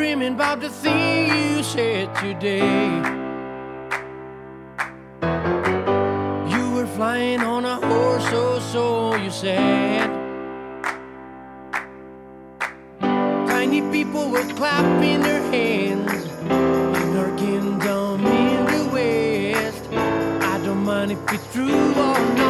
dreaming about the thing you said today. You were flying on a horse, oh, so you said. Tiny people were clapping their hands in our kingdom in the west. I don't mind if it's true or not.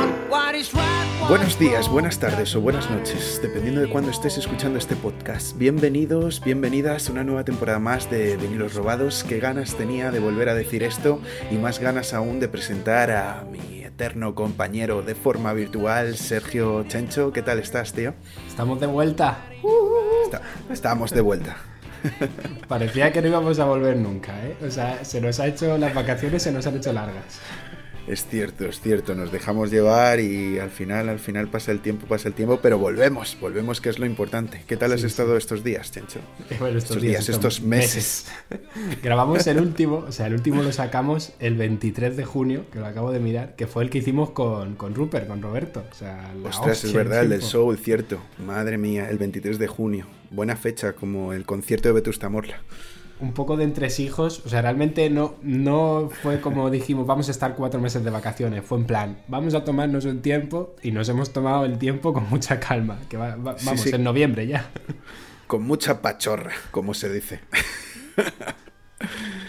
Buenos días, buenas tardes o buenas noches, dependiendo de cuándo estés escuchando este podcast. Bienvenidos, bienvenidas a una nueva temporada más de Vinilos Robados. Qué ganas tenía de volver a decir esto y más ganas aún de presentar a mi eterno compañero de forma virtual, Sergio Chencho. ¿Qué tal estás, tío? Estamos de vuelta. Está- estamos de vuelta. Parecía que no íbamos a volver nunca, ¿eh? O sea, se nos ha hecho, las vacaciones se nos han hecho largas. Es cierto, es cierto, nos dejamos llevar y al final, al final pasa el tiempo, pasa el tiempo, pero volvemos, volvemos que es lo importante. ¿Qué tal has estado estos días, Chencho? Bueno, Estos días, estos meses. Grabamos el último, o sea, el último lo sacamos el 23 de junio, que lo acabo de mirar, que fue el que hicimos con, con Rupert, con Roberto. O sea, la Ostras, es verdad, el del. Soul, cierto. Madre mía, el 23 de junio. Buena fecha, como el concierto de Vetusta Morla. Un poco de entresijos, o sea, realmente no, no fue como dijimos, vamos a estar cuatro meses de vacaciones, fue en plan, vamos a tomarnos un tiempo y nos hemos tomado el tiempo con mucha calma, que va- va- Sí, vamos, sí. en noviembre ya. Con mucha pachorra, como se dice.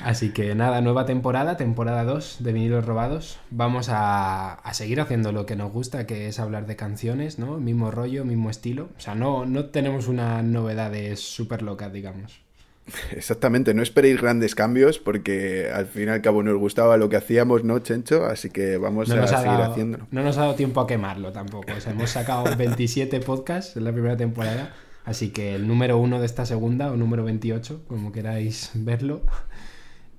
Así que nada, nueva temporada, temporada 2 de Vinilos Robados. Vamos a, a seguir haciendo lo que nos gusta, que es hablar de canciones, ¿no? Mismo rollo, mismo estilo. O sea, no, no tenemos unas novedades súper locas, digamos. Exactamente, no esperéis grandes cambios porque al fin y al cabo nos gustaba lo que hacíamos, ¿no, Chencho? Así que vamos No a seguir dado, haciéndolo. no nos ha dado tiempo a quemarlo tampoco. O sea, hemos sacado 27 podcasts en la primera temporada. Así que el número uno de esta segunda, o número 28, como queráis verlo.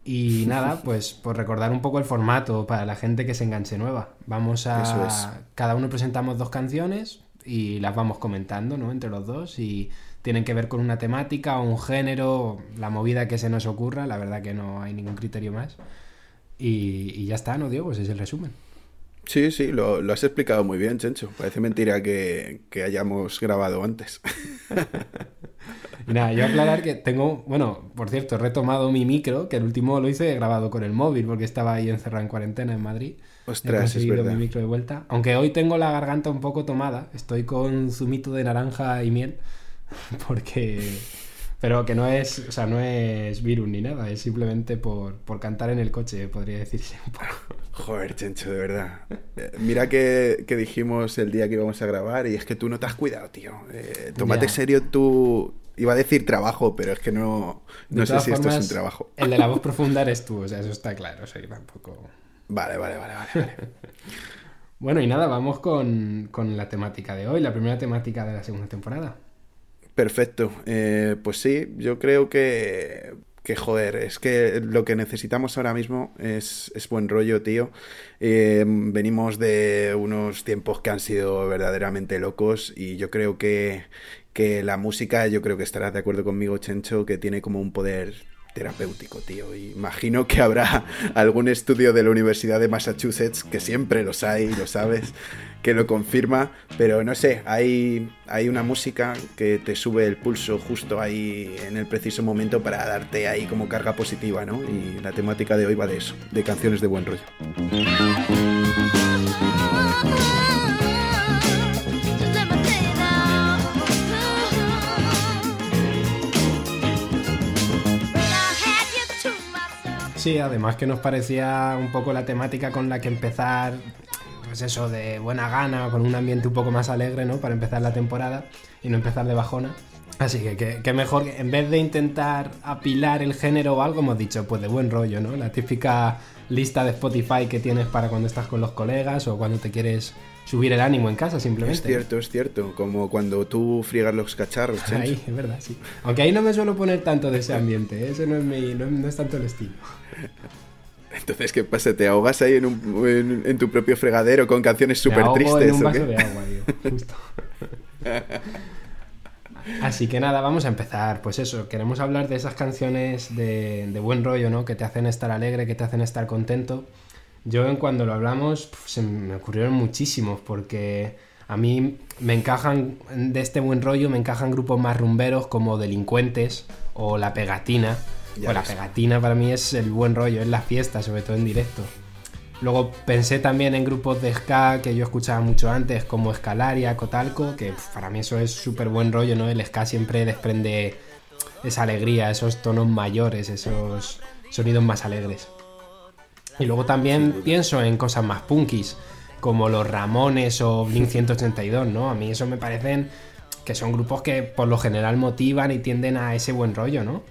Y nada, pues por recordar un poco el formato para la gente que se enganche nueva. Vamos a. Eso es. Cada uno presentamos dos canciones y las vamos comentando, ¿no? Entre los dos. Y tienen que ver con una temática o un género, la movida que se nos ocurra. La verdad que no hay ningún criterio más. Y, y ya está, ¿no, Diego? Ese es el resumen. Sí, sí, lo, lo has explicado muy bien, Chencho. Parece mentira que, que hayamos grabado antes. Y nada, yo aclarar que tengo, bueno, por cierto, he retomado mi micro, que el último lo hice grabado con el móvil porque estaba ahí encerrado en cuarentena en Madrid. Ostras, he es conseguido verdad. mi micro de vuelta. Aunque hoy tengo la garganta un poco tomada, estoy con zumito de naranja y miel, porque... Pero que no es, o sea, no es virus ni nada, es simplemente por, por cantar en el coche, podría decirse. Joder, Chencho, de verdad. Eh, Mira que, que dijimos el día que íbamos a grabar y es que tú no te has cuidado, tío. Eh, tómate Ya. serio tu... Iba a decir trabajo, pero es que no, no sé si esto es un trabajo. El de la voz profunda eres tú, o sea, eso está claro, o sea, que tampoco... Vale, vale, vale, vale. vale. Bueno, y nada, vamos con, con la temática de hoy, la primera temática de la segunda temporada. Perfecto. Eh, pues sí, yo creo que, que, joder, es que lo que necesitamos ahora mismo es, es buen rollo, tío. Eh, venimos de unos tiempos que han sido verdaderamente locos y yo creo que, que la música, yo creo que estarás de acuerdo conmigo, Chencho, que tiene como un poder terapéutico, tío. Imagino que habrá algún estudio de la Universidad de Massachusetts, que siempre los hay, lo sabes, que lo confirma, pero no sé, hay, hay una música que te sube el pulso justo ahí en el preciso momento para darte ahí como carga positiva, ¿no? Y la temática de hoy va de eso, de canciones de buen rollo. Sí, además que nos parecía un poco la temática con la que empezar, pues eso, de buena gana, con un ambiente un poco más alegre, ¿no? Para empezar la temporada y no empezar de bajona. Así que, que, que mejor, en vez de intentar apilar el género o algo, hemos dicho, pues de buen rollo, ¿no? La típica lista de Spotify que tienes para cuando estás con los colegas o cuando te quieres subir el ánimo en casa, simplemente. Es cierto, es cierto, como cuando tú friegas los cacharros. Ahí, es verdad, sí. Aunque ahí no me suelo poner tanto de ese ambiente, ¿eh? ese no es, mi, no, es- no es tanto el estilo. Entonces, ¿qué pasa? ¿Te ahogas ahí en, un- en- en tu propio fregadero con canciones súper tristes? en un o vaso qué? de agua, tío, justo. Así que nada, vamos a empezar. Pues eso, queremos hablar de esas canciones de, de buen rollo, ¿no? Que te hacen estar alegre, que te hacen estar contento. Yo en cuando lo hablamos pf, se me ocurrieron muchísimos porque a mí me encajan, de este buen rollo, me encajan grupos más rumberos como Delincuentes o La Pegatina. Ya o La ves. Pegatina para mí es el buen rollo, es la fiesta, sobre todo en directo. Luego pensé también en grupos de ska que yo escuchaba mucho antes, como Escalaria, Cotalco, que pf, para mí eso es súper buen rollo, ¿no? El ska siempre desprende esa alegría, esos tonos mayores, esos sonidos más alegres. Y luego también pienso en cosas más punkis, como los Ramones o Blink 182, ¿no? A mí eso me parecen que son grupos que por lo general motivan y tienden a ese buen rollo, ¿no?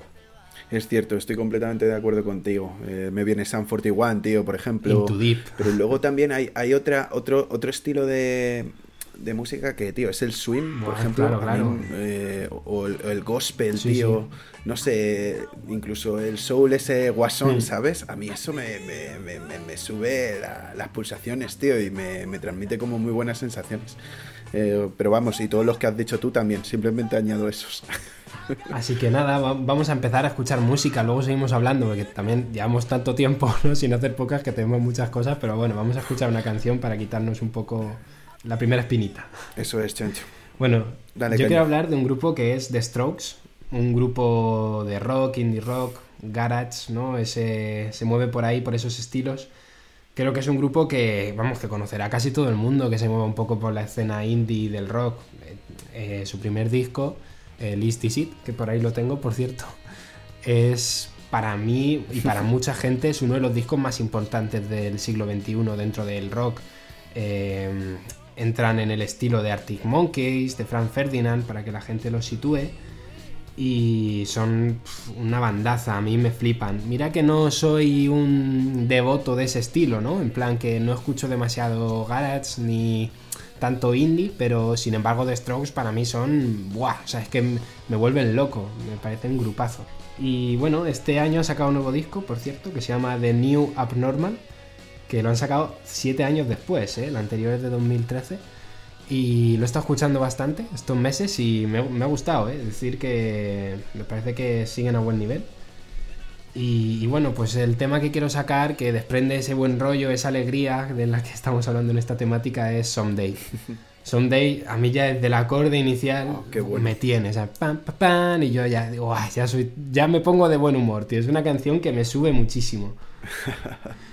Es cierto, estoy completamente de acuerdo contigo. Eh, me viene Sam 41, tío, por ejemplo. Into Deep. Pero luego también hay, hay otra, otro, otro estilo de, de música que, tío, es el swing, por Buah, ejemplo. claro, eh, o el, el gospel, Sí, tío. No sé, incluso el soul ese guasón. ¿sabes? A mí eso me, me- me- sube la- las pulsaciones, tío, y me, me transmite como muy buenas sensaciones. Eh, pero vamos, y todos los que has dicho tú también, simplemente añado esos. Así que nada, va- vamos a empezar a escuchar música, luego seguimos hablando, porque también llevamos tanto tiempo ¿no? sin hacer pocas que tenemos muchas cosas, pero bueno, vamos a escuchar una canción para quitarnos un poco la primera espinita. Eso es, chancho. Bueno, Dale, yo caña. quiero hablar de un grupo que es The Strokes, un grupo de rock, indie rock, garage, ¿no? Ese, se mueve por ahí, por esos estilos. Creo que es un grupo que, vamos, que conocerá casi todo el mundo, que se mueve un poco por la escena indie del rock. Eh, eh, su primer disco, el East Is It, que por ahí lo tengo, por cierto, es para mí y para mucha gente es uno de los discos más importantes del siglo XXI dentro del rock. Eh, entran en el estilo de Arctic Monkeys, de Frank Ferdinand, para que la gente los sitúe. Y son una bandaza, a mí me flipan. Mira que no soy un devoto de ese estilo, ¿no? En plan que no escucho demasiado garage ni tanto indie, pero sin embargo The Strokes para mí son... ¡Buah! O sea, es que me vuelven loco, me parece un grupazo. Y bueno, este año ha sacado un nuevo disco, por cierto, que se llama The New Abnormal, que lo han sacado siete años después, ¿eh? el anterior es de 2013. Y lo he estado escuchando bastante estos meses y me, me ha gustado, ¿eh? es decir, que me parece que siguen a buen nivel. Y, y bueno, pues el tema que quiero sacar, que desprende ese buen rollo, esa alegría de la que estamos hablando en esta temática, es Someday. Someday, a mí ya desde el acorde inicial Oh, qué bueno. me tiene, o sea, pam, pam, pam, y yo ya digo, "Ay, ya, soy, ya me pongo de buen humor, tío. Es una canción que me sube muchísimo.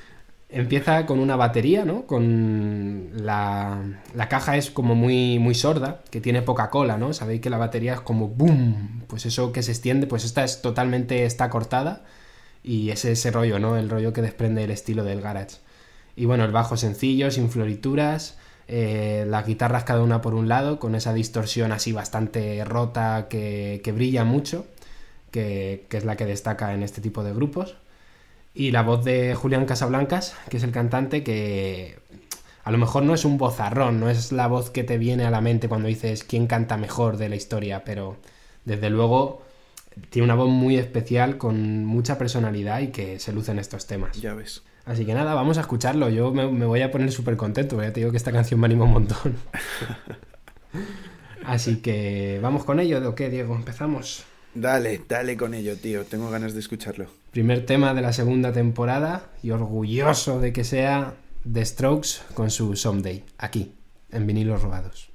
Empieza con una batería, ¿no? Con la, la caja es como muy, muy sorda, que tiene poca cola, ¿no? Sabéis que la batería es como boom, pues eso que se extiende, pues esta es totalmente, está cortada y es ese rollo, ¿no? El rollo que desprende el estilo del garage. Y bueno, el bajo sencillo, sin florituras, eh, las guitarras cada una por un lado, con esa distorsión así bastante rota que, que brilla mucho, que, que es la que destaca en este tipo de grupos. Y la voz de Julián Casablancas, que es el cantante, que a lo mejor no es un vozarrón, no es la voz que te viene a la mente cuando dices quién canta mejor de la historia, pero desde luego tiene una voz muy especial, con mucha personalidad y que se luce en estos temas. Ya ves. Así que nada, vamos a escucharlo. Yo me, me voy a poner súper contento, porque ya te digo que esta canción me anima un montón. Así que vamos con ello, ¿o qué, Diego? Empezamos. Dale, dale con ello, tío. Tengo ganas de escucharlo. Primer tema de la segunda temporada y orgulloso de que sea The Strokes con su Someday, aquí, en vinilos robados.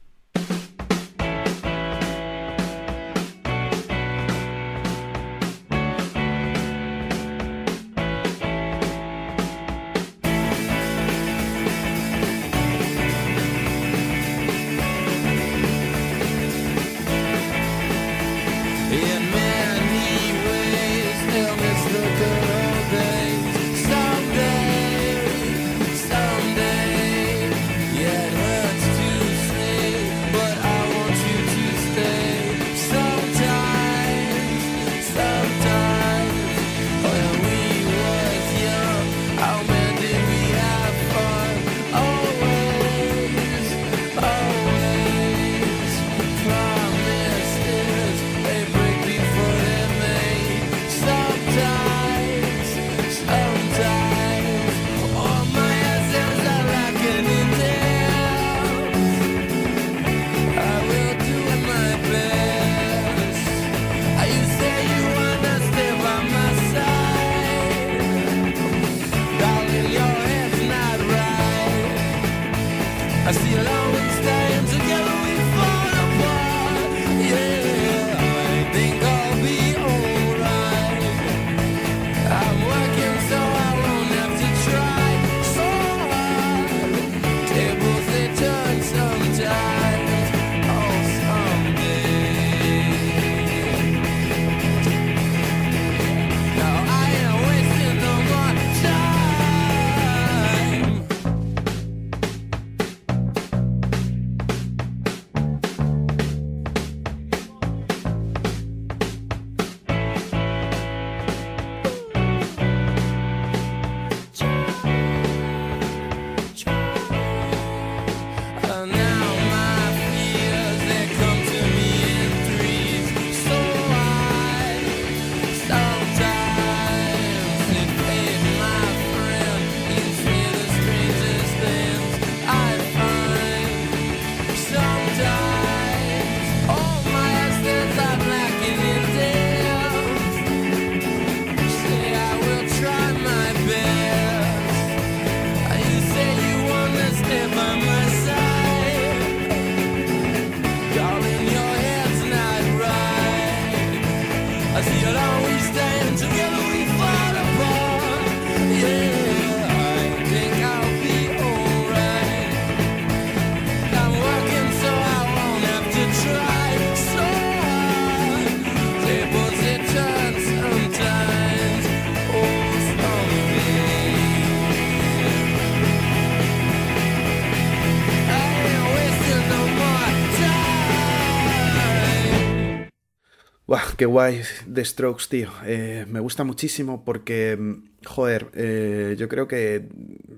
Qué guay The Strokes, tío. Eh, me gusta muchísimo porque, mm, joder, eh, yo creo que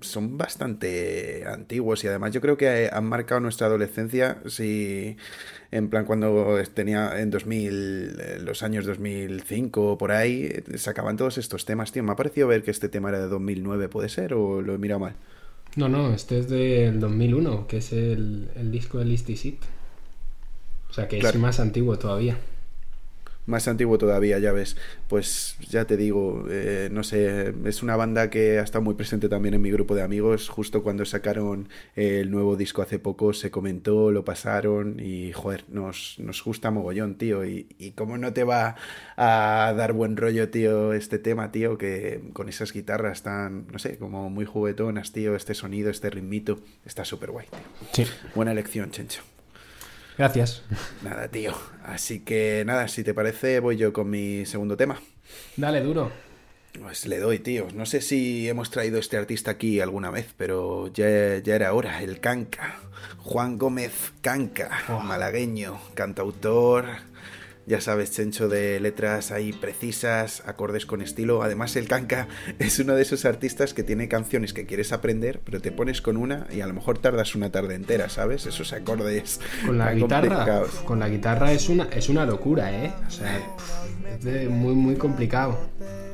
son bastante antiguos y además yo creo que han marcado nuestra adolescencia. Si, en plan, cuando tenía en 2000, eh, los años 2005 o por ahí, sacaban todos estos temas, tío. Me ha parecido ver que este tema era de 2009, ¿puede ser? ¿O lo he mirado mal? No, no, este es del 2001, que es el, el disco de Listy Sit. O sea, que Claro. es más antiguo todavía. Más antiguo todavía, ya ves. Pues ya te digo, eh, no sé, es una banda que ha estado muy presente también en mi grupo de amigos. Justo cuando sacaron el nuevo disco hace poco se comentó, lo pasaron y, joder, nos, nos gusta mogollón, tío. Y, y cómo no te va a dar buen rollo, tío, este tema, tío, que con esas guitarras tan, no sé, como muy juguetonas, tío, este sonido, este ritmito, está súper guay, tío. Sí. Buena elección, Chencho. Gracias. Nada, tío. Así que nada, si te parece, voy yo con mi segundo tema. Dale, duro. Pues le doy, tío. No sé si hemos traído este artista aquí alguna vez, pero ya, ya era hora. El Canca. Juan Gómez Canca, malagueño, cantautor. Ya sabes, Chencho, de letras ahí precisas, acordes con estilo. Además, el Canca es uno de esos artistas que tiene canciones que quieres aprender, pero te pones con una y a lo mejor tardas una tarde entera, ¿sabes? Esos acordes. Con la guitarra, complicados. con la guitarra es una, es una locura, ¿eh? O sea, pff, es de muy, muy complicado.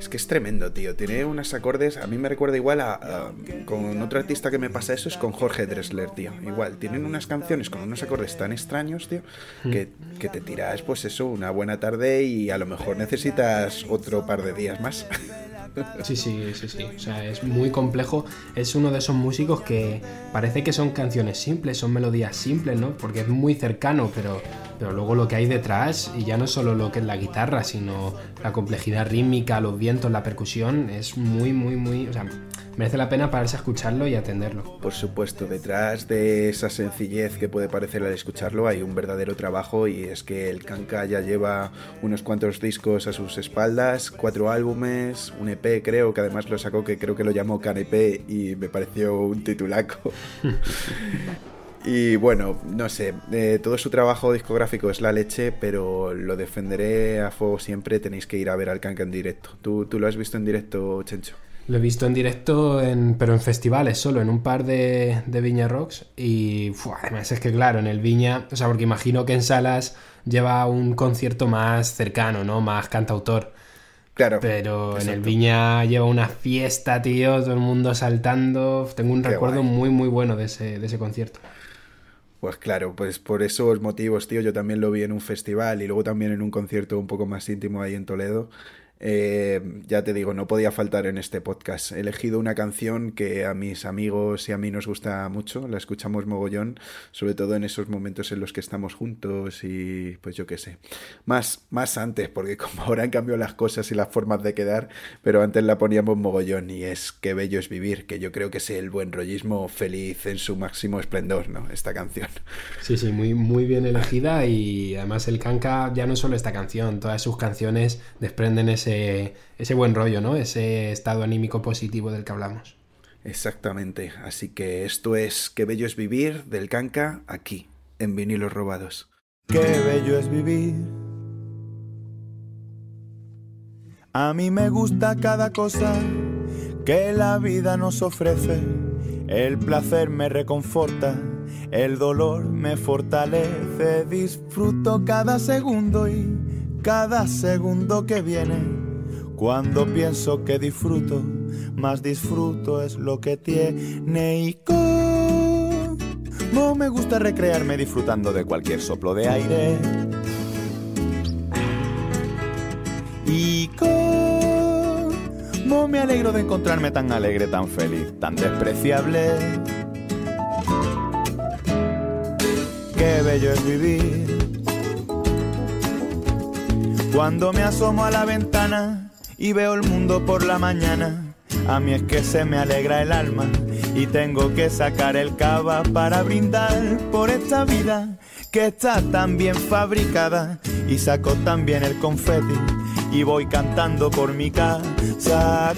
Es que es tremendo, tío. Tiene unos acordes. A mí me recuerda igual a, Con otro artista que me pasa eso es con Jorge Dressler, tío. Igual, tienen unas canciones con unos acordes tan extraños, tío, que, que te tiras, pues eso, una buena tarde y a lo mejor necesitas otro par de días más. Sí, sí, sí, sí. O sea, es muy complejo. Es uno de esos músicos que parece que son canciones simples, son melodías simples, ¿no? Porque es muy cercano, pero, pero luego lo que hay detrás, y ya no solo lo que es la guitarra, sino la complejidad rítmica, los vientos, la percusión, es muy, muy, muy. O sea, merece la pena pararse a escucharlo y atenderlo. Por supuesto, detrás de esa sencillez que puede parecer al escucharlo hay un verdadero trabajo y es que el Kanka ya lleva unos cuantos discos a sus espaldas, cuatro álbumes, un EP creo, que además lo sacó que creo que lo llamó Canepé y me pareció un titulaco. Y bueno, no sé, eh, todo su trabajo discográfico es la leche, pero lo defenderé a fuego siempre. Tenéis que ir a ver al Kanka en directo. ¿Tú, tú lo has visto en directo, Chencho? Lo he visto en directo, en, pero en festivales solo, en un par de, de Viña Rocks. Y además es que, claro, en el Viña, o sea, porque imagino que en salas lleva un concierto más cercano, ¿no? Más cantautor. Claro. Pero en el. Viña lleva una fiesta, tío, todo el mundo saltando. Tengo un Qué recuerdo guay. muy, muy bueno de ese, de ese concierto. Pues claro, pues por esos motivos, tío, yo también lo vi en un festival y luego también en un concierto un poco más íntimo ahí en Toledo. Eh, ya te digo, no podía faltar en este podcast. He elegido una canción que a mis amigos y a mí nos gusta mucho, la escuchamos mogollón, sobre todo en esos momentos en los que estamos juntos y pues yo qué sé. Más, más antes, porque como ahora han cambiado las cosas y las formas de quedar, pero antes la poníamos mogollón y es Qué bello es vivir, que yo creo que es el buen rollismo feliz en su máximo esplendor, ¿no? Esta canción. Sí, sí, muy, muy bien elegida y además el Kanka ya no solo esta canción, todas sus canciones desprenden ese, ese buen rollo, ¿no? Ese estado anímico positivo del que hablamos. Exactamente. Así que esto es Qué bello es vivir del Canca aquí, en vinilos robados. Qué bello es vivir. A mí me gusta cada cosa que la vida nos ofrece. El placer me reconforta, el dolor me fortalece. Disfruto cada segundo y cada segundo que viene. Cuando pienso que disfruto, más disfruto es lo que tiene y como me gusta recrearme disfrutando de cualquier soplo de aire. Y como me alegro de encontrarme tan alegre, tan feliz, tan despreciable. Qué bello es vivir. Cuando me asomo a la ventana y veo el mundo por la mañana, a mí es que se me alegra el alma y tengo que sacar el cava para brindar por esta vida que está tan bien fabricada y saco también el confeti y voy cantando por mi casa.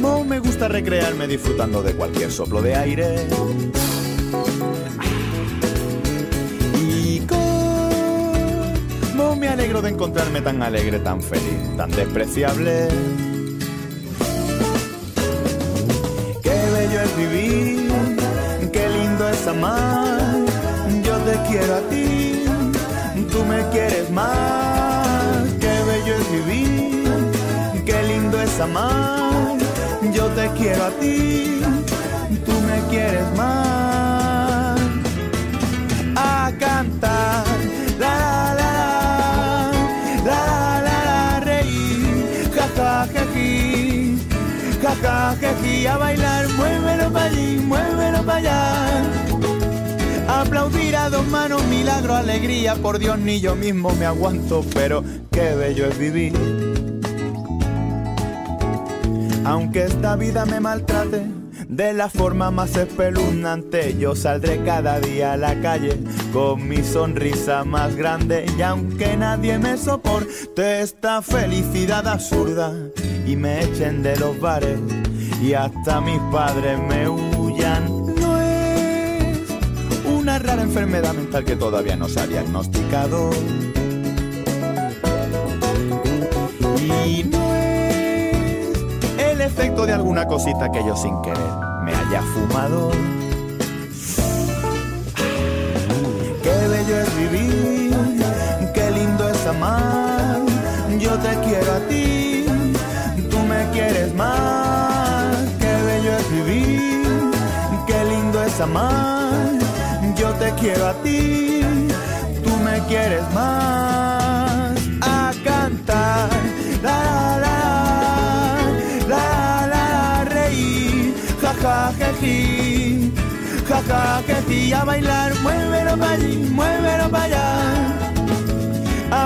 Como me gusta recrearme disfrutando de cualquier soplo de aire. Alegro de encontrarme tan alegre, tan feliz, tan despreciable. Qué bello es vivir, qué lindo es amar. Yo te quiero a ti, tú me quieres más. Qué bello es vivir, qué lindo es amar. Yo te quiero a ti, tú me quieres más. A cantar, ja ja ji, a bailar, muévelo para allí, muévelo para allá. Aplaudir a dos manos, milagro, alegría, por Dios ni yo mismo me aguanto, pero qué bello es vivir. Aunque esta vida me maltrate de la forma más espeluznante, yo saldré cada día a la calle con mi sonrisa más grande. Y aunque nadie me soporte esta felicidad absurda y me echen de los bares y hasta mis padres me huyan, no es una rara enfermedad mental que todavía no se ha diagnosticado. Y no es el efecto de alguna cosita que yo sin querer me haya fumado. Yo te quiero a ti, tú me quieres más. A cantar, la la la, la la la, reír, ja ja ja ji, ja ja ja ji, a bailar, muévelo para allí, muévelo para allá.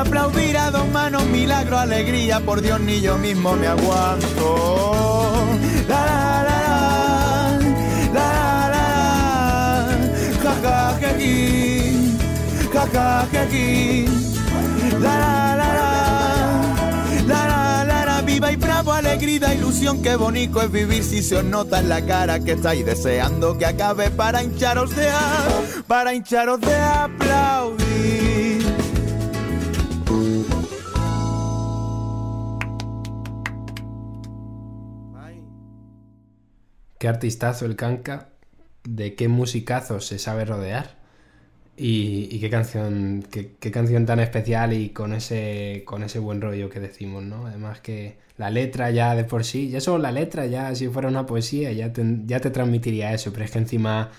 Aplaudir a dos manos, milagro, alegría, por Dios ni yo mismo me aguanto. La la la ji, la la la la, la la la la, viva y bravo, alegría, ilusión, qué bonito es vivir si se os nota en la cara que estáis deseando que acabe para hincharos de para hincharos de aplaudir. Qué artistazo el Kanka, de qué musicazos se sabe rodear. Y, qué canción, qué, canción tan especial y con ese, con ese buen rollo que decimos, ¿no? Además que la letra ya de por sí, ya solo la letra, ya si fuera una poesía, ya te, ya te transmitiría eso, pero es que encima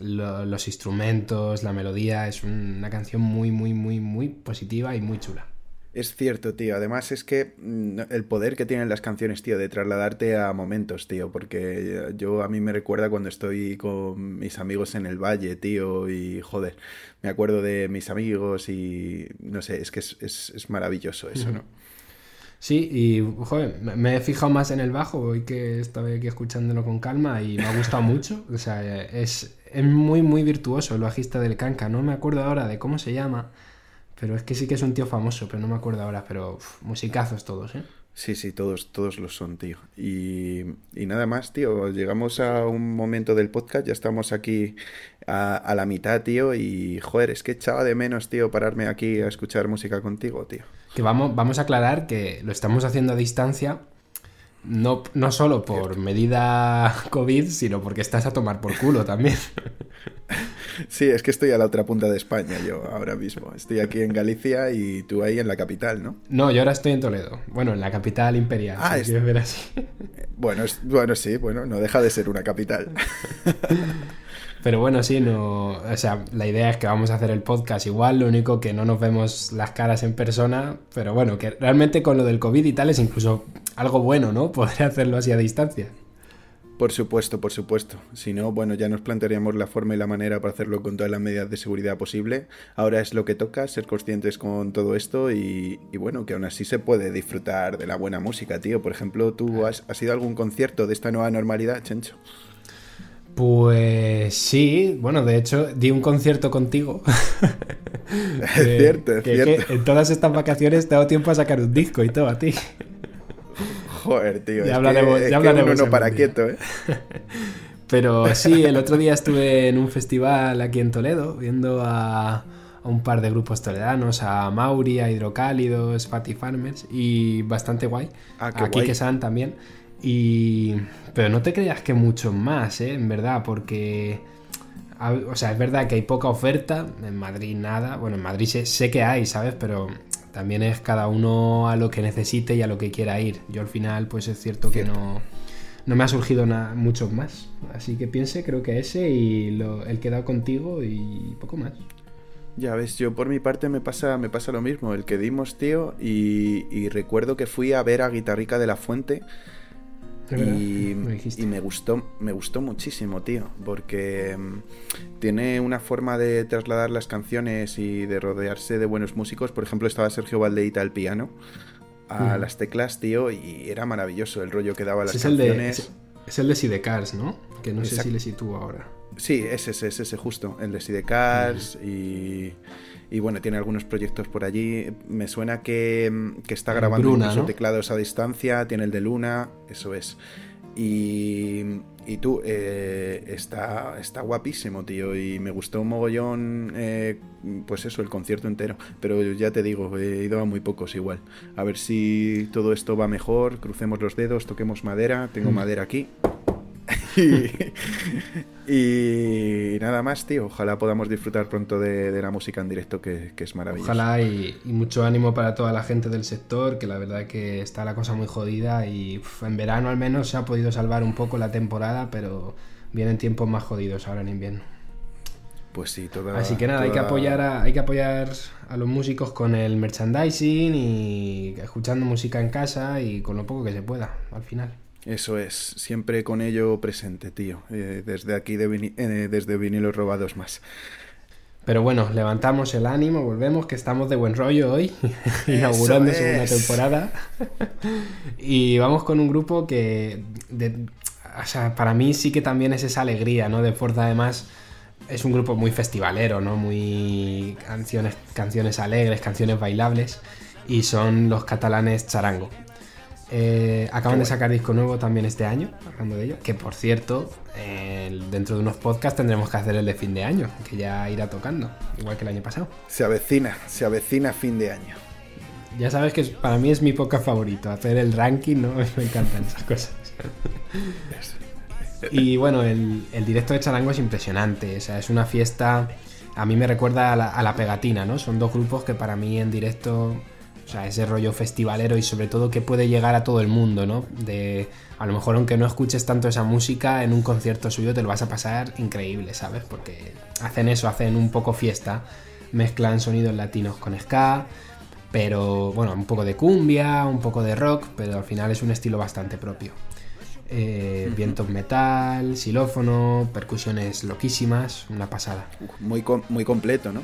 lo- los instrumentos, la melodía, es una canción muy, muy, muy, muy positiva y muy chula. Es cierto, tío. Además es que mm, el poder que tienen las canciones, tío, de trasladarte a momentos, tío. Porque yo a mí me recuerda cuando estoy con mis amigos en el valle, tío. Y joder, me acuerdo de mis amigos y no sé, es que es, es, es maravilloso eso, ¿no? Sí, y joder, me- he fijado más en el bajo hoy que estaba aquí escuchándolo con calma y me ha gustado mucho. O sea, es, es muy, muy virtuoso el bajista del Kanka. No me acuerdo ahora de cómo se llama, pero es que sí que es un tío famoso, pero no me acuerdo ahora. Pero uf, musicazos todos, ¿eh? Sí, sí, todos, todos lo son, tío. Y, y nada más, tío. Llegamos a un momento del podcast, ya estamos aquí a, a la mitad, tío. Y joder, es que echaba de menos, tío, pararme aquí a escuchar música contigo, tío. Que vamos, vamos a aclarar que lo estamos haciendo a distancia, no, no solo por medida COVID, sino porque estás a tomar por culo también. Sí, es que estoy a la otra punta de España yo ahora mismo. Estoy aquí en Galicia y tú ahí en la capital, ¿no? No, yo ahora estoy en Toledo. Bueno, en la capital imperial, Ah, si es- ver así. Bueno, es, bueno, sí, bueno, no deja de ser una capital. Pero bueno, sí, no. O sea, la idea es que vamos a hacer el podcast igual, lo único que no nos vemos las caras en persona. Pero bueno, que realmente con lo del COVID y tal es incluso algo bueno, ¿no? Poder hacerlo así a distancia. Por supuesto, por supuesto. Si no, bueno, ya nos plantearíamos la forma y la manera para hacerlo con todas las medidas de seguridad posible. Ahora es lo que toca, ser conscientes con todo esto y, y bueno, que aún así se puede disfrutar de la buena música, tío. Por ejemplo, ¿tú has, has ido a algún concierto de esta nueva normalidad, Chencho? Pues sí, bueno, de hecho di un concierto contigo. Es cierto, es que- que cierto. en todas estas vacaciones te ha dado tiempo a sacar un disco y todo a ti. Joder, tío. Ya es hablaremos- que, ya es hablaremos uno no para día. quieto, ¿eh? Pero sí, el otro día estuve en un festival aquí en Toledo viendo a, a un par de grupos toledanos, a Mauri, a Hidrocálidos, Fatty Farmers y bastante guay. Ah, a guay. Kike San también. Y... Pero no te creas que mucho más, ¿eh? En verdad, porque... O sea, es verdad que hay poca oferta, en Madrid nada. Bueno, en Madrid sé, que hay, ¿sabes? Pero también es cada uno a lo que necesite y a lo que quiera ir. Yo al final, pues es cierto, que no, no me ha surgido na- mucho más. Así que piense, creo que ese y lo- el que he dado contigo y poco más. Ya ves, yo por mi parte me pasa, me pasa lo mismo, el que dimos, tío, y, y recuerdo que fui a ver a Guitarrica de la Fuente y, me dijiste. y me gustó, me gustó muchísimo, tío, porque mm, tiene una forma de trasladar las canciones y de rodearse de buenos músicos. Por ejemplo, estaba Sergio Valdeita al piano, a las teclas, tío, y era maravilloso el rollo que daba las Ese es el de, canciones. es, es el de Sidecars, ¿no? Que no sé si le sitúo ahora. Sí, es ese, es ese justo, el de Sidecars y, y bueno, tiene algunos proyectos por allí. Me suena que, que está grabando Bruna, ¿no? teclados a distancia, tiene el de Luna, eso es. Y, y tú, eh, está, está guapísimo, tío, y me gustó un mogollón, eh, pues eso, el concierto entero. Pero ya te digo, he ido a muy pocos igual. A ver si todo esto va mejor, crucemos los dedos, toquemos madera, tengo Mm. madera aquí. y, y nada más, tío. Ojalá podamos disfrutar pronto de, de la música en directo, que, que es maravilloso. Ojalá y, y mucho ánimo para toda la gente del sector, que la verdad que está la cosa muy jodida y uf, en verano al menos se ha podido salvar un poco la temporada, pero vienen tiempos más jodidos ahora en invierno. Pues sí, toda. Así que nada, hay que apoyar a, hay que apoyar a los músicos con el merchandising y escuchando música en casa y con lo poco que se pueda al final. Eso es, siempre con ello presente, tío. Eh, desde aquí, de vini- eh, desde vinilos robados más. Pero bueno, levantamos el ánimo, volvemos, que estamos de buen rollo hoy, inaugurando segunda temporada. y vamos con un grupo que, de- o sea, para mí sí que también es esa alegría, ¿no? De Forza además es un grupo muy festivalero, ¿no? Muy canciones, canciones alegres, canciones bailables, y son los catalanes Charango. Eh, acaban de sacar disco nuevo también este año, hablando de ello. Que por cierto, eh, dentro de unos podcasts tendremos que hacer el de fin de año, que ya irá tocando, igual que el año pasado. Se avecina, se avecina fin de año. Ya sabes que para mí es mi podcast favorito, hacer el ranking, ¿no? Me encantan esas cosas. Y bueno, el, el directo de Charango es impresionante, o sea, es una fiesta, a mí me recuerda a la, a la pegatina, ¿no? Son dos grupos que para mí en directo, o sea, ese rollo festivalero y sobre todo que puede llegar a todo el mundo, ¿no? De, a lo mejor aunque no escuches tanto esa música, en un concierto suyo te lo vas a pasar increíble, ¿sabes? Porque hacen eso, hacen un poco fiesta, mezclan sonidos latinos con ska, pero bueno, un poco de cumbia, un poco de rock, pero al final es un estilo bastante propio. Eh, vientos metal, xilófono, percusiones loquísimas, una pasada. Muy, com- muy completo, ¿no?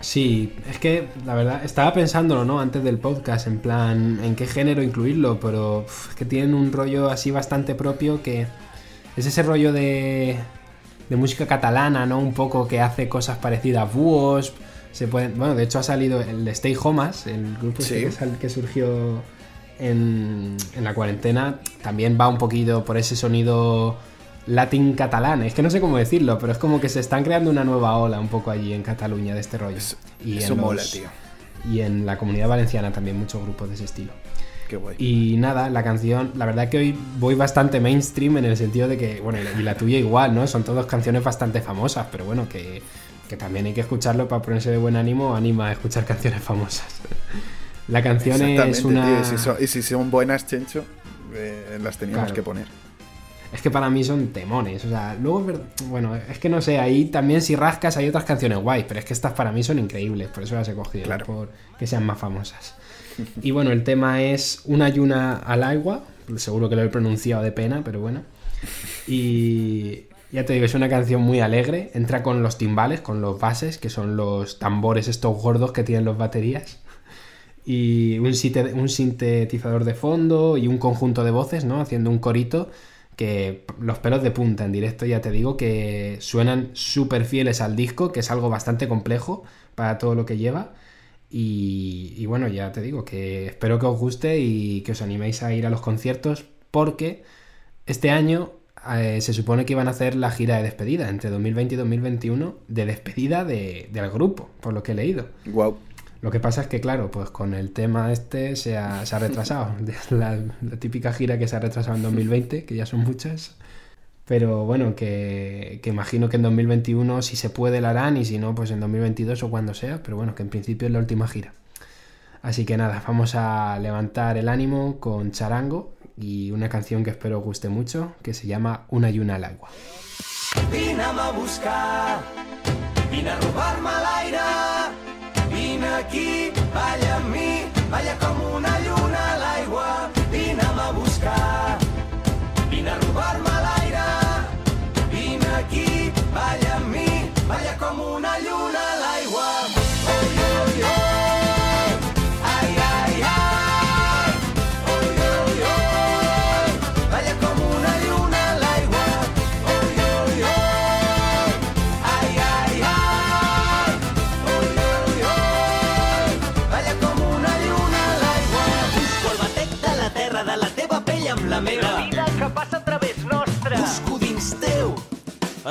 Sí, es que la verdad, estaba pensándolo, ¿no? Antes del podcast, en plan, en qué género incluirlo, pero es que tienen un rollo así bastante propio que es ese rollo de, de música catalana, ¿no? Un poco que hace cosas parecidas a búhos. Se pueden, bueno, de hecho ha salido el Stay Homas, el grupo este Sí. que, que surgió en, en la cuarentena, también va un poquito por ese sonido latín catalán. Es que no sé cómo decirlo, pero es como que se están creando una nueva ola un poco allí en Cataluña de este rollo. Es- y eso en mola, tío. Y en la comunidad valenciana también muchos grupos de ese estilo. Qué guay. Y nada, la canción, la verdad que hoy voy bastante mainstream en el sentido de que, bueno, y la- tuya igual, ¿no? Son todas canciones bastante famosas, pero bueno, que, que también hay que escucharlo para ponerse de buen ánimo, anima a escuchar canciones famosas. La canción es una... tío. Y si, son, y si son buenas, Chencho, eh, las teníamos Claro. que poner. Es que para mí son temones, o sea, luego, bueno, es que no sé, ahí también si rascas hay otras canciones guay, pero es que estas para mí son increíbles, por eso las he cogido, Claro. por que sean más famosas. Y bueno, el tema es Una yuna al agua, seguro que lo he pronunciado de pena, pero bueno. Y ya te digo, es una canción muy alegre, entra con los timbales, con los bases, que son los tambores estos gordos que tienen los baterías y un sintetizador de fondo y un conjunto de voces, ¿no? Haciendo un corito que los pelos de punta en directo, ya te digo, que suenan súper fieles al disco, que es algo bastante complejo para todo lo que lleva. Y, bueno, ya te digo que espero que os guste y que os animéis a ir a los conciertos porque este año eh, se supone que iban a hacer la gira de despedida entre 2020 y 2021 de despedida de- del grupo, por lo que he leído. Wow. Lo que pasa es que, claro, pues con el tema este se ha, se ha retrasado. La, la típica gira que se ha retrasado en 2020, que ya son muchas. Pero bueno, que, que imagino que en 2021 si se puede la harán y si no, pues en 2022 o cuando sea. Pero bueno, que en principio es la última gira. Así que nada, vamos a levantar el ánimo con Charango y una canción que espero os guste mucho, que se llama Una lluna al agua. A buscar, vine a robar-me l'aire, vine aquí, balla amb mi, balla com una lluna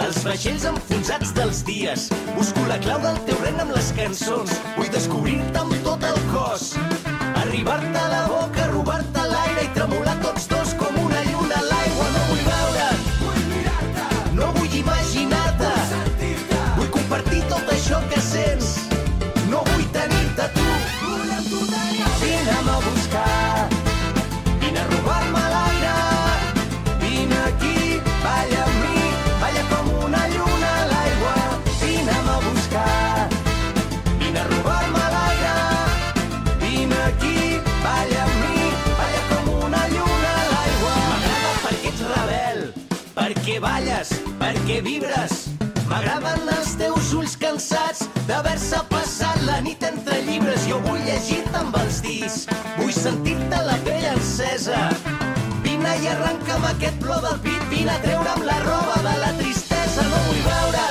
els vaixells enfonsats dels dies. Busco la clau del teu ren amb les cançons. Vull descobrir-te amb tot el cos. Arribar-te a la boca, robar-te l'aire i tremolar tots perquè balles, perquè vibres. M'agraden els teus ulls cansats d'haver-se passat la nit entre llibres. Jo vull llegir-te amb els dits, vull sentir-te la pell encesa. Vine i arrenca'm aquest plor del pit, vine a treure'm la roba de la tristesa. No vull veure't,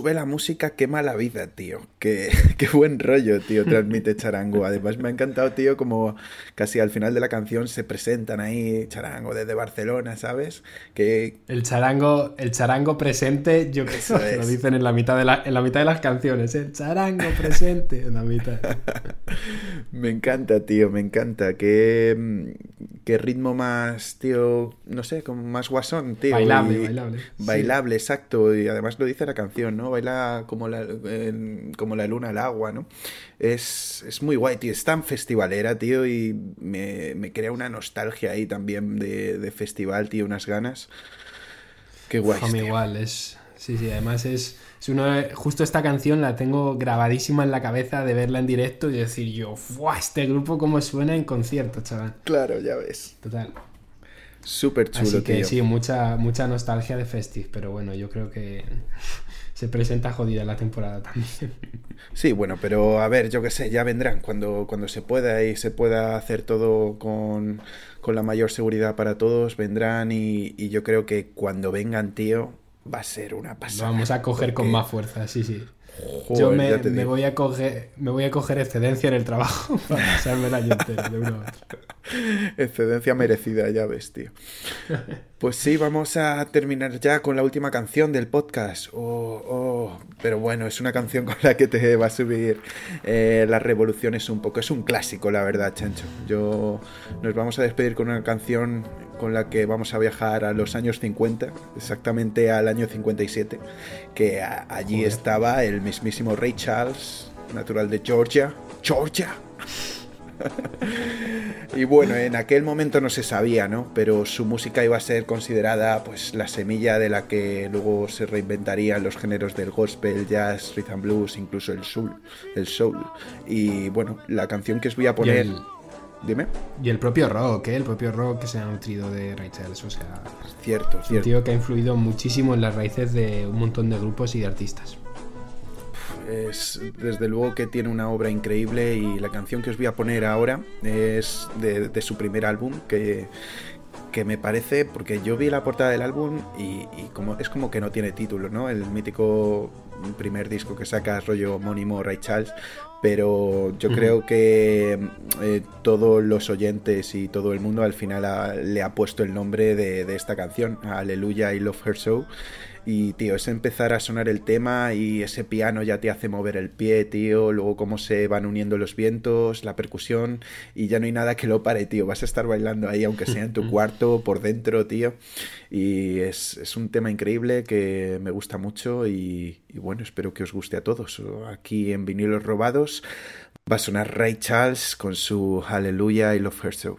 Sube la música, quema la vida, tío. Qué, qué buen rollo, tío, transmite Charango. Además, me ha encantado, tío, como casi al final de la canción se presentan ahí Charango desde Barcelona, ¿sabes? Que El charango, el charango presente, yo creo que lo dicen en la mitad de la, en la mitad de las canciones, el charango presente en la mitad. me encanta, tío, me encanta. Qué, mm, qué ritmo más, tío, no sé, como más guasón, tío. Bailable, y- bailable. Bailable, exacto. Y además lo dice la canción, ¿no? Baila como la, como la luna al agua, ¿no? Es, es muy guay, tío. Es tan festivalera, tío, y me, me crea una nostalgia ahí también de, de festival, tío, unas ganas. Qué guay. Igual, es... Sí, sí, además es, es uno de- Justo esta canción la tengo grabadísima en la cabeza de verla en directo y decir yo, ¡fuah! Este grupo cómo suena en concierto, chaval. Claro, ya ves. Total. Súper chulo, Así que tío. sí, mucha, mucha nostalgia de Festive, pero bueno, yo creo que se presenta jodida la temporada también. Sí, bueno, pero a ver, yo qué sé, ya vendrán cuando, cuando se pueda y se pueda hacer todo con, con la mayor seguridad para todos, vendrán y, y yo creo que cuando vengan, tío, va a ser una pasada. vamos a coger con más fuerza, sí, sí. Joder, Yo me, me voy a coger, me voy a coger excedencia en el trabajo para pasarme el año entero de uno a otro. Excedencia merecida, ya ves, tío. Pues sí, vamos a terminar ya con la última canción del podcast. Oh, oh, pero bueno, es una canción con la que te va a subir eh, las revoluciones un poco. Es un clásico, la verdad, Chancho. Yo nos vamos a despedir con una canción con la que vamos a viajar a los años 50, exactamente al año 57, que allí Joder. estaba el mismísimo Ray Charles, natural de Georgia. Georgia. Y bueno, en aquel momento no se sabía, ¿no? Pero su música iba a ser considerada pues la semilla de la que luego se reinventarían los géneros del gospel, jazz, rhythm and blues, incluso el soul, el soul. Y bueno, la canción que os voy a poner, el- dime, Y el propio rock, ¿eh? El propio rock que se ha nutrido de Ray Charles, o sea, cierto, es un cierto. tío que ha influido muchísimo en las raíces de un montón de grupos y de artistas. Es desde luego que tiene una obra increíble y la canción que os voy a poner ahora es de, de su primer álbum que, que me parece, porque yo vi la portada del álbum y, y como es como que no tiene título, ¿no? El mítico primer disco que saca rollo homónimo Ray Charles, pero yo creo que eh, todos los oyentes y todo el mundo al final ha- le ha puesto el nombre de, de esta canción, Aleluya y Love Her So. Y, tío, es empezar a sonar el tema y ese piano ya te hace mover el pie, tío. Luego cómo se van uniendo los vientos, la percusión y ya no hay nada que lo pare, tío. Vas a estar bailando ahí, aunque sea en tu cuarto, por dentro, tío. Y es, es un tema increíble que me gusta mucho y, y bueno, espero que os guste a todos. Aquí en Vinilos Robados va a sonar Ray Charles con su Aleluya y Love Her So.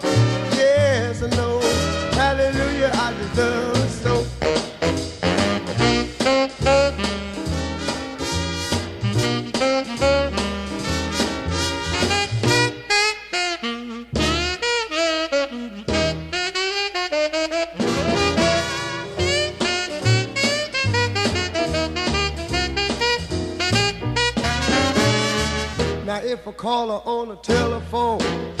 yes, I know, hallelujah, I deserve her so. Now if I call her on the telephone and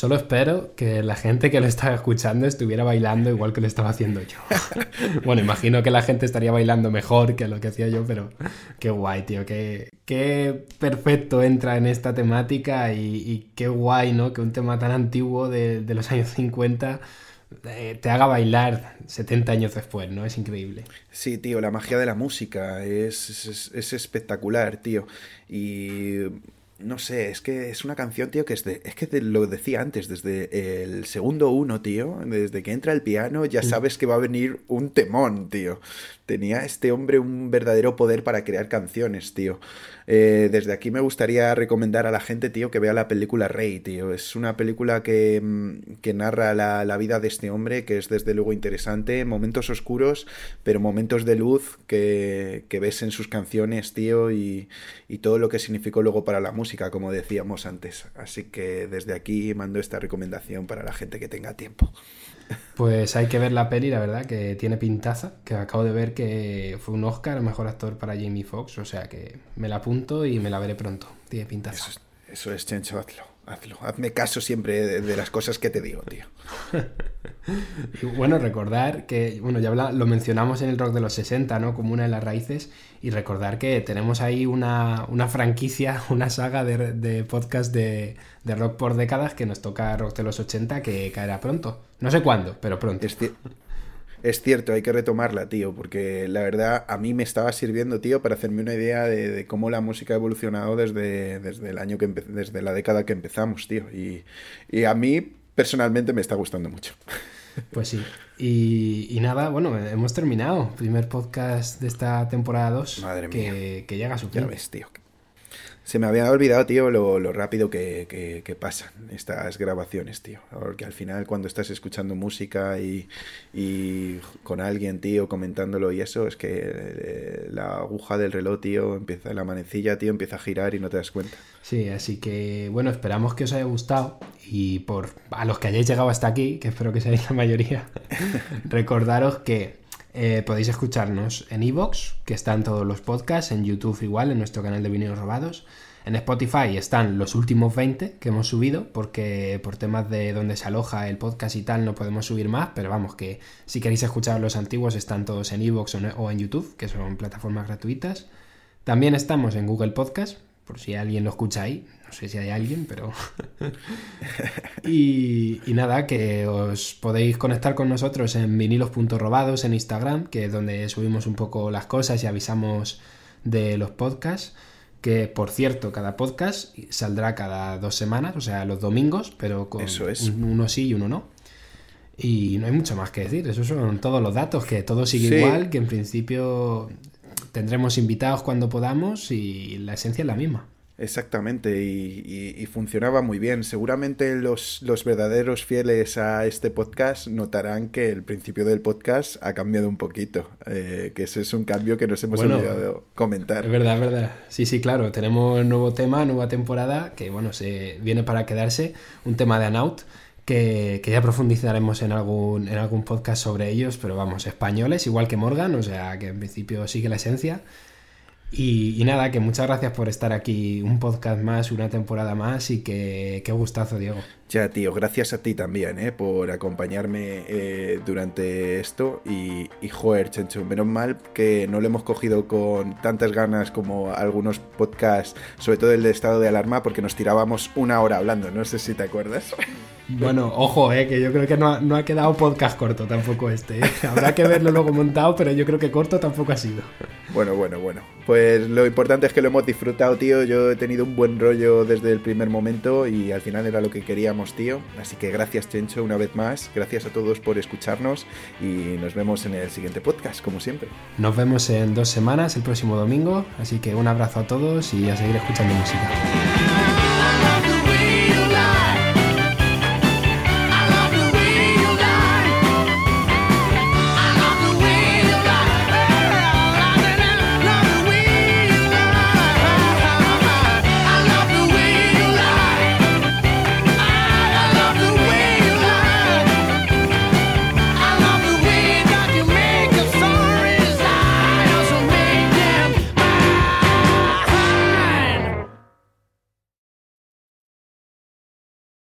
Solo espero que la gente que lo estaba escuchando estuviera bailando igual que lo estaba haciendo yo. bueno, imagino que la gente estaría bailando mejor que lo que hacía yo, pero qué guay, tío. Qué, qué perfecto entra en esta temática y, qué guay, ¿no? Que un tema tan antiguo de los años 50 eh, te haga bailar 70 años después, ¿no? Es increíble. Sí, tío, la magia de la música es, es, es espectacular, tío. Y no sé, es que es una canción, tío, que es de, es que te lo decía antes, desde el segundo uno, tío, desde que entra el piano ya sabes que va a venir un temón, tío. Tenía este hombre un verdadero poder para crear canciones, tío. Eh, desde aquí me gustaría recomendar a la gente, tío, que vea la película Rey, tío. Es una película que, mm, que narra la, la vida de este hombre, que es desde luego interesante, momentos oscuros, pero momentos de luz que, que ves en sus canciones, tío, y, y todo lo que significó luego para la música, como decíamos antes. Así que desde aquí mando esta recomendación para la gente que tenga tiempo. Pues hay que ver la peli, la verdad, que tiene pintaza, que acabo de ver que fue un Oscar a Mejor Actor para Jamie Foxx, o sea que me la apunto y me la veré pronto. Tiene pintaza. Eso es, eso es Chencho, hazlo. Hazme caso siempre de, de las cosas que te digo, tío. Y bueno, recordar que, bueno, ya habla- lo mencionamos en el rock de los 60, ¿no? Como una de las raíces. Y recordar que tenemos ahí una, una franquicia, una saga de, de podcast de, de rock por décadas que nos toca rock de los 80 que caerá pronto. No sé cuándo, pero pronto. Es cierto, hay que retomarla, tío, porque la verdad a mí me estaba sirviendo, tío, para hacerme una idea de, de cómo la música ha evolucionado desde, desde el año que desde la década que empezamos, tío. Y, y a mí personalmente me está gustando mucho. Pues sí. Y, y nada, bueno, hemos terminado. Primer podcast de esta temporada 2 Madre que, mía. que llega a su Ya fin. ves, tío. Se me había olvidado, tío, lo, lo rápido que, que- que pasan estas grabaciones, tío. Porque al final, cuando estás escuchando música y, y con alguien, tío, comentándolo y eso, es que eh, la aguja del reloj, tío, empieza, la manecilla, tío, empieza a girar y no te das cuenta. Sí, así que bueno, esperamos que os haya gustado y por a los que hayáis llegado hasta aquí, que espero que seáis la mayoría, recordaros que eh, podéis escucharnos en Evox, que están todos los podcasts, en YouTube igual, en nuestro canal de Vinilos Robados. En Spotify están los últimos 20 que hemos subido, porque por temas de donde se aloja el podcast y tal no podemos subir más, pero vamos, que si queréis escuchar los antiguos están todos en Evox o en- o en YouTube, que son plataformas gratuitas. También estamos en Google Podcast, por si alguien lo escucha ahí. No sé si hay alguien, pero... y, y nada, que os podéis conectar con nosotros en vinilos.robados en Instagram, que es donde subimos un poco las cosas y avisamos de los podcasts. Que por cierto, cada podcast saldrá cada dos semanas, o sea, los domingos, pero con Eso es. un- uno sí y uno no. Y no hay mucho más que decir, esos son todos los datos, que todo sigue Sí. igual, que en principio tendremos invitados cuando podamos y la esencia es la misma. Exactamente, y, y- y funcionaba muy bien. Seguramente los, los verdaderos fieles a este podcast notarán que el principio del podcast ha cambiado un poquito, eh, que ese es un cambio que nos hemos Bueno, olvidado comentar. Es verdad, es verdad. Sí, sí, claro. Tenemos nuevo tema, nueva temporada, que bueno, se viene para quedarse. Un tema de Anaut, que, que ya profundizaremos en algún, en algún podcast sobre ellos, pero vamos, españoles, igual que Morgan, o sea que en principio sigue la esencia. Y, y nada, que muchas gracias por estar aquí, un podcast más, una temporada más, y que qué gustazo, Diego. Ya, tío, gracias a ti también, ¿eh? Por acompañarme eh, durante esto. Y, y, joder, Chencho, menos mal que no lo hemos cogido con tantas ganas como algunos podcasts, sobre todo el de estado de alarma, porque nos tirábamos una hora hablando, no sé si te acuerdas. Bueno, ojo, eh, que yo creo que no ha, no ha quedado podcast corto tampoco este. eh. Habrá que verlo luego montado, pero yo creo que corto tampoco ha sido. Bueno, bueno, bueno. Pues lo importante es que lo hemos disfrutado, tío. Yo he tenido un buen rollo desde el primer momento y al final era lo que queríamos, tío. Así que gracias, Chencho, una vez más. Gracias a todos por escucharnos y nos vemos en el siguiente podcast, como siempre. Nos vemos en dos semanas, el próximo domingo. Así que un abrazo a todos y a seguir escuchando música.